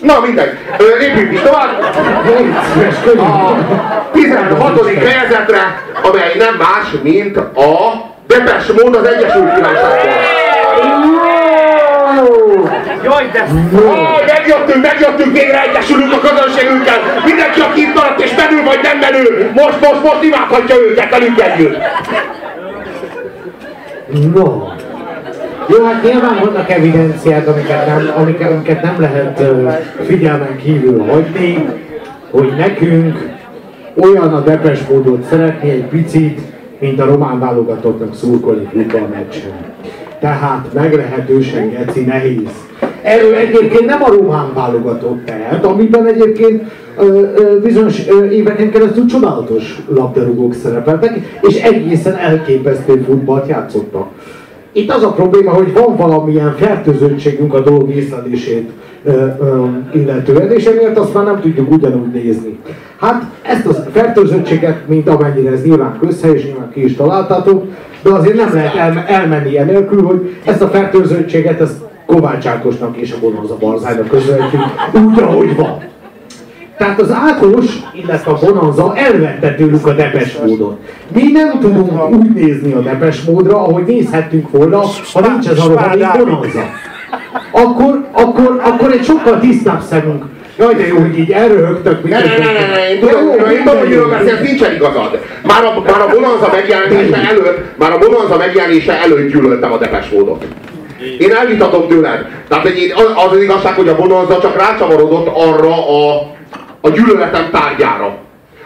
Na mindegy, lépjünk is tovább. A 16. fejezetre, amely nem más, mint a Depes mód az Egyesült Királyságból. Jaj, de Ah, megjöttünk, megjöttünk, végre egyesülünk a közönségünkkel. Mindenki, aki itt maradt és menő vagy nem menő, most, most, most imádhatja őket velünk együtt. No. Jó, hát nyilván vannak evidenciák, amiket nem, amiket, amiket nem lehet uh, figyelmen kívül hagyni, hogy nekünk olyan a depes módot szeretni egy picit, mint a román válogatottnak szurkolni futballmeccsen. Tehát meglehetősen geci nehéz. Erről egyébként nem a román válogatott tehet, amiben egyébként ö, ö, bizonyos ö, éveken keresztül csodálatos labdarúgók szerepeltek, és egészen elképesztő futballt játszottak. Itt az a probléma, hogy van valamilyen fertőzöttségünk a dolg észlelését illetően, és emiatt azt már nem tudjuk ugyanúgy nézni. Hát ezt a fertőzöttséget, mint amennyire ez nyilván közhely, és nyilván ki is találtatok, de azért nem lehet el, elmenni enélkül, hogy ezt a fertőzöttséget ezt Kovács Ákosnak és a Bonanza Barzánynak közvetjük úgy, ahogy van. Tehát az Ákos, illetve a Bonanza elvette tőlük a depes módot. Mi nem tudunk úgy nézni a depes módra, ahogy nézhettünk volna, ha nincs ez a Bonanza. Akkor, akkor, akkor egy sokkal tisztább szemünk. Jaj, de jó, hogy így elröhögtök. Ne, ne, ne, ne, ne, én tudom, Jó, én tudom, hogy miről beszélsz, nincsen igazad. Már a, már a Bonanza megjelenése előtt, már a Bonanza megjelenése előtt gyűlöltem a Depes módot. Én elvitatom tőled. Tehát én, az az igazság, hogy a Bonanza csak rácsavarodott arra a, a gyűlöletem tárgyára.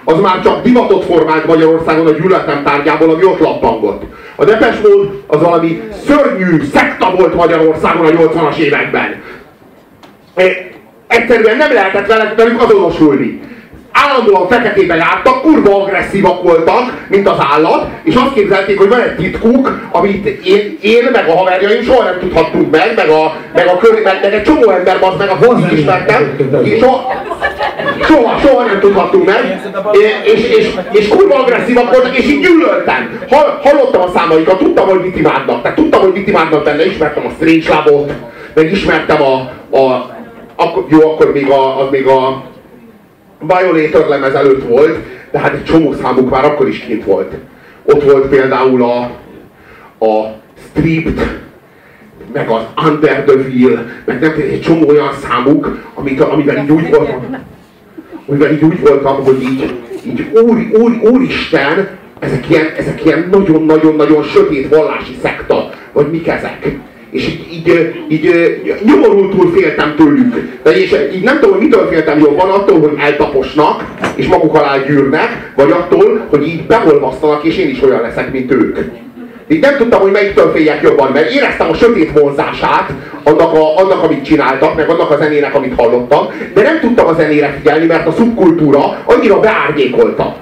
Az már csak divatot formált Magyarországon a gyűlöletem tárgyából, ami ott lappangott. A Depes mód az valami szörnyű szekta volt Magyarországon a 80-as években. Eh, Egyszerűen nem lehetett velük azonosulni. Állandóan feketébe jártak, kurva agresszívak voltak, mint az állat, és azt képzelték, hogy van egy titkuk, amit én, én meg a haverjaim soha nem tudhattunk meg, meg, a, meg, a kör, meg, meg egy csomó ember, az meg a focit ismertem, és soha, soha, soha nem tudhattunk meg, és, és, és, és kurva agresszívak voltak, és így gyűlöltem. Hall, hallottam a számaikat, tudtam, hogy mit imádnak, tehát tudtam, hogy mit imádnak benne, ismertem a Strange Labot, meg ismertem a, a akkor, jó, akkor még a, az még a Violator lemez előtt volt, de hát egy csomó számuk már akkor is kint volt. Ott volt például a, a Stripped, meg az Under the Wheel, meg nem egy csomó olyan számuk, amik, amivel így úgy voltam, amivel így úgy voltam, hogy így, így úr, úr, úristen, ezek ilyen, ezek ilyen nagyon-nagyon-nagyon sötét vallási szekta, vagy mik ezek. És így, így, így nyomorultul féltem tőlük. De és így nem tudom, hogy mitől féltem jobban, attól, hogy eltaposnak, és maguk alá gyűrnek, vagy attól, hogy így beolvasztanak, és én is olyan leszek, mint ők. Így nem tudtam, hogy melyiktől féljek jobban, mert éreztem a sötét vonzását annak, a, annak, amit csináltak, meg annak a zenének, amit hallottam, de nem tudtam a zenére figyelni, mert a szubkultúra annyira beárnyékolta.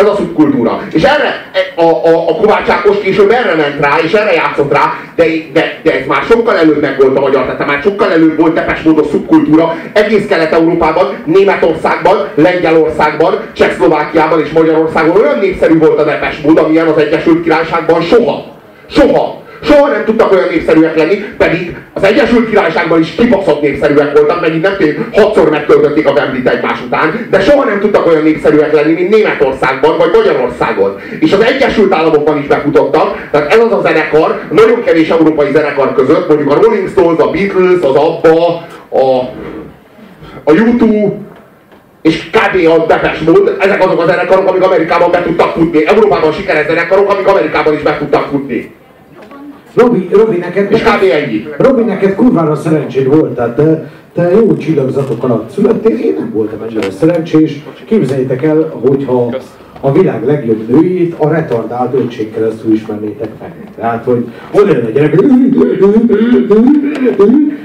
Ez a szubkultúra. És erre a, a, a Kovács Ákos később erre ment rá, és erre játszott rá, de, de, de ez már sokkal előbb meg volt a magyar, tehát már sokkal előbb volt tepes módos szubkultúra egész Kelet-Európában, Németországban, Lengyelországban, Csehszlovákiában és Magyarországon olyan népszerű volt a depes mód, amilyen az Egyesült Királyságban soha. Soha. Soha nem tudtak olyan népszerűek lenni, pedig az Egyesült Királyságban is kibaszott népszerűek voltak, megint nem tudom, hatszor megtöltötték a Wembley-t egymás után, de soha nem tudtak olyan népszerűek lenni, mint Németországban vagy Magyarországon. És az Egyesült Államokban is befutottak, tehát ez az a zenekar, nagyon kevés európai zenekar között, mondjuk a Rolling Stones, a Beatles, az ABBA, a, a U2, és kb. a Depeche Mode, ezek azok a zenekarok, amik Amerikában be tudtak futni. Európában sikeres zenekarok, amik Amerikában is be tudtak futni. Robi, Robi, neked, És kb. ennyi. Robi, neked kurvára szerencséd volt, tehát te, te jó csillagzatok alatt születtél, én nem voltam ennyire szerencsés. Képzeljétek el, hogyha a világ legjobb nőjét a retardált öcsén keresztül ismernétek meg. Tehát, hogy oda jön a gyerek,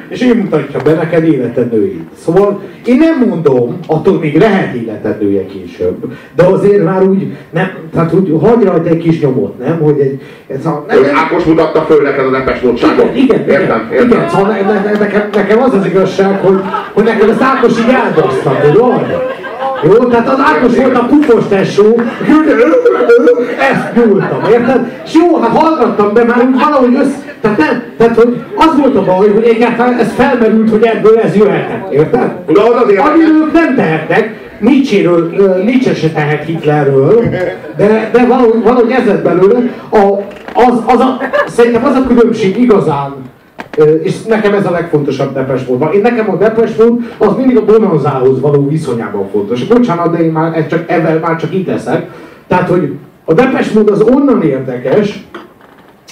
és én mutatja be neked életed nőjét. Szóval én nem mondom, attól még lehet életed nője később, de azért már úgy, nem, tehát úgy hagy rajta egy kis nyomot, nem? Hogy egy, ez a, nem, Hogy Ákos mutatta föl neked a Depes Mode-ságot. igen, igen, értem, igen, értem. igen, szóval ne, ne, ne, nekem, nekem az az igazság, hogy, hogy nekem az Ákos így áldozta, tudod? Jó, tehát az Ákos volt a pufos tesó, ezt nyúltam, érted? És jó, hát hallgattam, de már úgy valahogy össze, Tehát, nem, tehát hogy az volt a baj, hogy egyáltalán ez felmerült, hogy ebből ez jöhetett, érted? Amiről ők nem tehetnek, Nietzséről, Nietzsche se tehet Hitlerről, de, de valahogy, valahogy ez lett belőle. A, az, az a, szerintem az a különbség igazán, és nekem ez a legfontosabb Depes volt. Én nekem a Depes volt, az mindig a bonanzához való viszonyában fontos. Bocsánat, de én már csak, ebben már csak itt leszek. Tehát, hogy a Depes mód az onnan érdekes,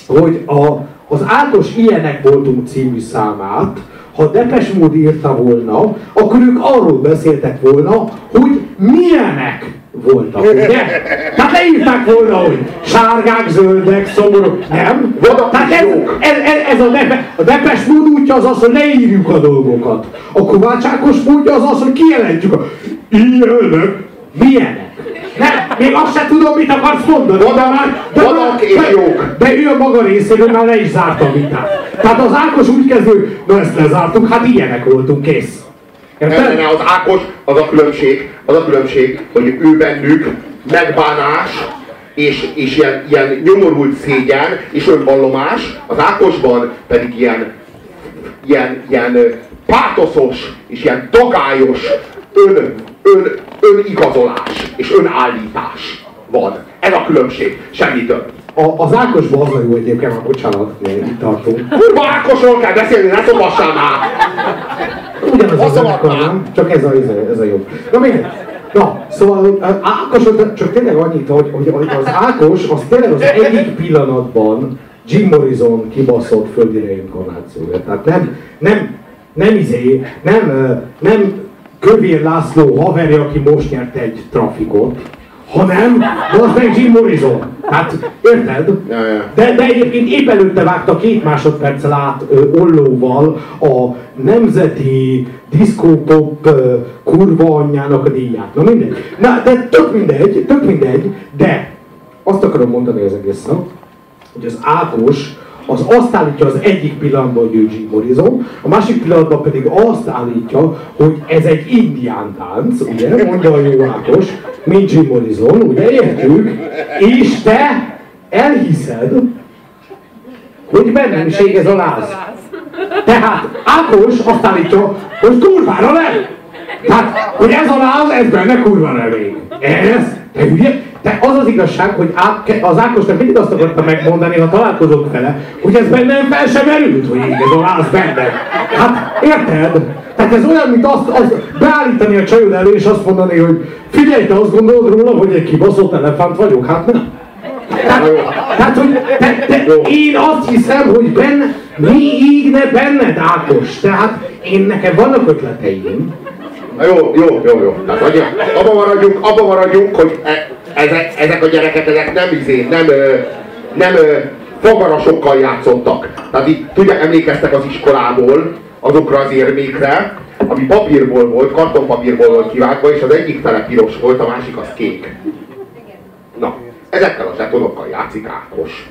hogy a, az Ákos Ilyenek voltunk című számát, ha Depes mód írta volna, akkor ők arról beszéltek volna, hogy milyenek voltak, ugye? Tehát leírták volna, hogy sárgák, zöldek, szomorúk, nem? Tehát ez, ez, ez, ez a, depe, a Depes mód útja az az, hogy leírjuk a dolgokat. A Kovács Ákos módja az az, hogy kijelentjük a ilyenek, milyenek. Nem, még azt sem tudom, mit akarsz mondani. De már, de, Vadak és de, jók. De ő a maga részéről már le is zárta a vitát. Tehát az Ákos úgy kezdő, na ezt lezártuk, hát ilyenek voltunk, kész. Ne, az Ákos, az a különbség, az a különbség, hogy ő bennük megbánás, és, és ilyen, ilyen nyomorult szégyen és önvallomás, az Ákosban pedig ilyen, ilyen, ilyen pátoszos és ilyen dagályos ön, ön, önigazolás és önállítás van. Ez a különbség, semmi több. A, az Ákosban az a jó egyébként, már bocsánat, itt tartunk. Kurva Ákosról kell beszélni, ne szobassál már! Ugyanaz a zenekar, nem? Csak ez a, ez a, ez a jó. Na miért? Na, szóval Ákos, csak tényleg annyit, hogy, hogy az Ákos az tényleg az egyik pillanatban Jim Morrison kibaszott földi reinkarnációja. Tehát nem, nem, nem izé, nem, nem Kövér László haverja, aki most nyert egy trafikot, hanem az meg Jim Morrison. Hát, érted? De, de egyébként épp előtte vágta két másodperccel át ö, ollóval a nemzeti diszkópop kurva anyjának a díját. Na mindegy. Na, de tök mindegy, tök mindegy, de azt akarom mondani az egészen, hogy az Ákos az azt állítja az egyik pillanatban, hogy ő Jim a másik pillanatban pedig azt állítja, hogy ez egy indián tánc, ugye, mondja a jó Ákos, mint Jim Morrison, ugye, értjük, és te elhiszed, hogy bennenség ez a láz. Tehát Ákos azt állítja, hogy kurvára nem. Tehát, hogy ez a láz, ez benne kurva elég. Ez, te hülye, de az az igazság, hogy az Ákosnak mindig azt akarta megmondani, ha találkozok vele, hogy ez bennem fel sem merült, hogy a láz benne. Hát érted? Tehát ez olyan, mint azt, azt beállítani a csajod elő, és azt mondani, hogy figyelj, te azt gondolod róla, hogy egy kibaszott elefánt vagyok? Hát nem. Tehát, tehát hogy te, te, én azt hiszem, hogy benne, mi így ne benned, Ákos. Tehát én nekem vannak ötleteim, Na jó, jó, jó, jó. Tehát abban maradjunk, abban maradjunk, hogy e, ezek, ezek a gyerekek, ezek nem izé, nem, nem fogarasokkal játszottak. Tehát így, tudják, emlékeztek az iskolából azokra az érmékre, ami papírból volt, kartonpapírból volt kivágva, és az egyik fele piros volt, a másik az kék. Na, ezekkel a zsetonokkal játszik Ákos.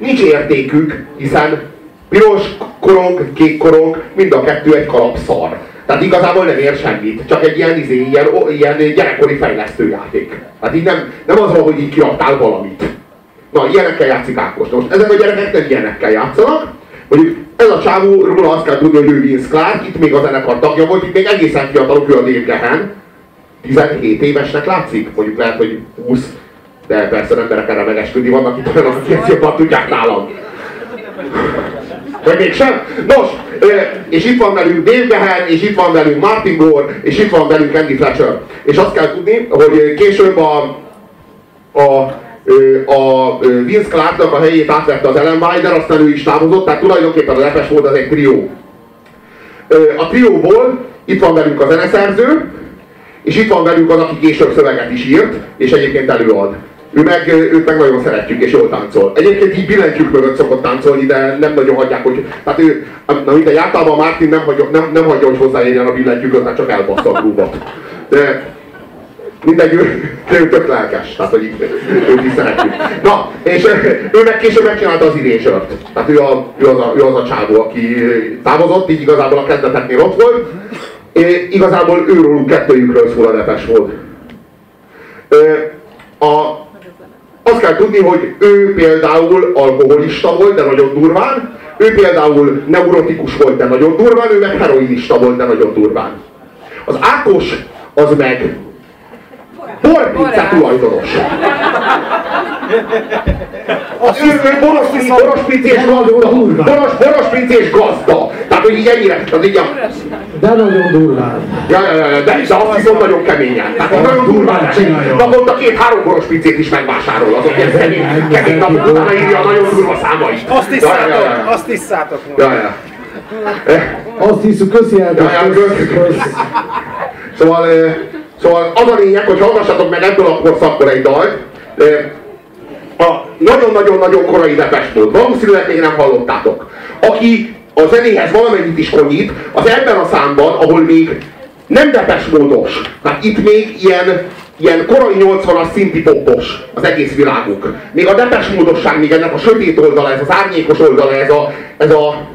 Nincs értékük, hiszen piros korong, kék korong, mind a kettő egy kalap szar. Tehát igazából nem ér semmit, csak egy ilyen, izé, ilyen, ilyen gyerekkori fejlesztőjáték. Hát így nem, nem az van, hogy így kiadtál valamit. Na, ilyenekkel játszik Ákos. Most ezek a gyerekek nem ilyenekkel játszanak, Mondjuk ez a csávó, róla azt kell tudni, hogy ő Vince Clark, itt még a zenekar tagja volt, itt még egészen fiatalok, ő a Dave Gehen. 17 évesnek látszik, mondjuk lehet, hogy 20, de persze emberek erre megesküdni, vannak itt olyanok, akik ezt jobban tudják nálam. Vagy mégsem? Nos, és itt van velünk Dave Gahan, és itt van velünk Martin Gore, és itt van velünk Andy Fletcher. És azt kell tudni, hogy később a, a a Vince Clarknak a helyét átvette az Ellen Wilder, aztán ő is távozott, tehát tulajdonképpen a lepes volt az egy trió. A trióból itt van velünk a zeneszerző, és itt van velünk az, aki később szöveget is írt, és egyébként előad. Ő meg, őt meg nagyon szeretjük, és jól táncol. Egyébként így billentyűk mögött szokott táncolni, de nem nagyon hagyják, hogy... Tehát ő, na mindegy, általában Martin nem hagyja, nem, nem hagyja hogy hozzáérjen a billentyűköt, mert csak elbassza a grúvat. De mindegy, ő, ő tök lelkes, tehát hogy őt is szeretjük. Na, és ő meg később megcsinálta az idésört. Tehát ő, a, ő, az a, ő az a csávó, aki távozott, így igazából a kezdeteknél ott volt. É, igazából őróluk kettőjükről szól a nepes volt. A, azt kell tudni, hogy ő például alkoholista volt, de nagyon durván, ő például neurotikus volt, de nagyon durván, ő meg heroinista volt, de nagyon durván. Az Ákos az meg borpizza tulajdonos. Az ő, ő boros, boros pincés gazda. Boros, boros pincés gazda. Tehát, hogy így ennyire, az így a... De nagyon durván. Ja, ja, ja, de, de azt viszont nagyon keményen. Tehát nagyon durván csinálja. Naponta két-három boros pincét is megvásárol. Azok ilyen kemény, kemény napok utána írja a nagyon durva számait. Azt tisztátok, azt tisztátok. Ja, ja. Azt hiszük, köszi Ja, ja, köszi. Szóval, eh, szóval az a lényeg, hogy hallgassatok meg ebből a korszakból egy dalt. Eh, A nagyon-nagyon-nagyon korai Depesmód. Valószínűleg még nem hallottátok. Aki a zenéhez valamennyit is konyít, az ebben a számban, ahol még nem Depesmódos, tehát itt még ilyen, ilyen korai 80-as szinti poppos az egész világuk. Még a Depesmódosság, még ennek a sötét oldala, ez az árnyékos oldala, ez a, ez a,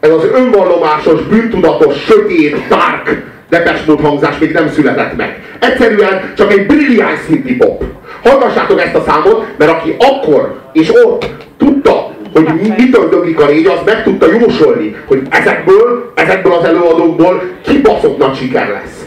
ez az önvallomásos, bűntudatos, sötét, dark Depeche Mode hangzás még nem született meg. Egyszerűen csak egy brilliáns szinti pop. Hallgassátok ezt a számot, mert aki akkor és ott hogy mi- mitől döglik a régy, az meg tudta jósolni, hogy ezekből, ezekből az előadókból kibaszott nagy siker lesz.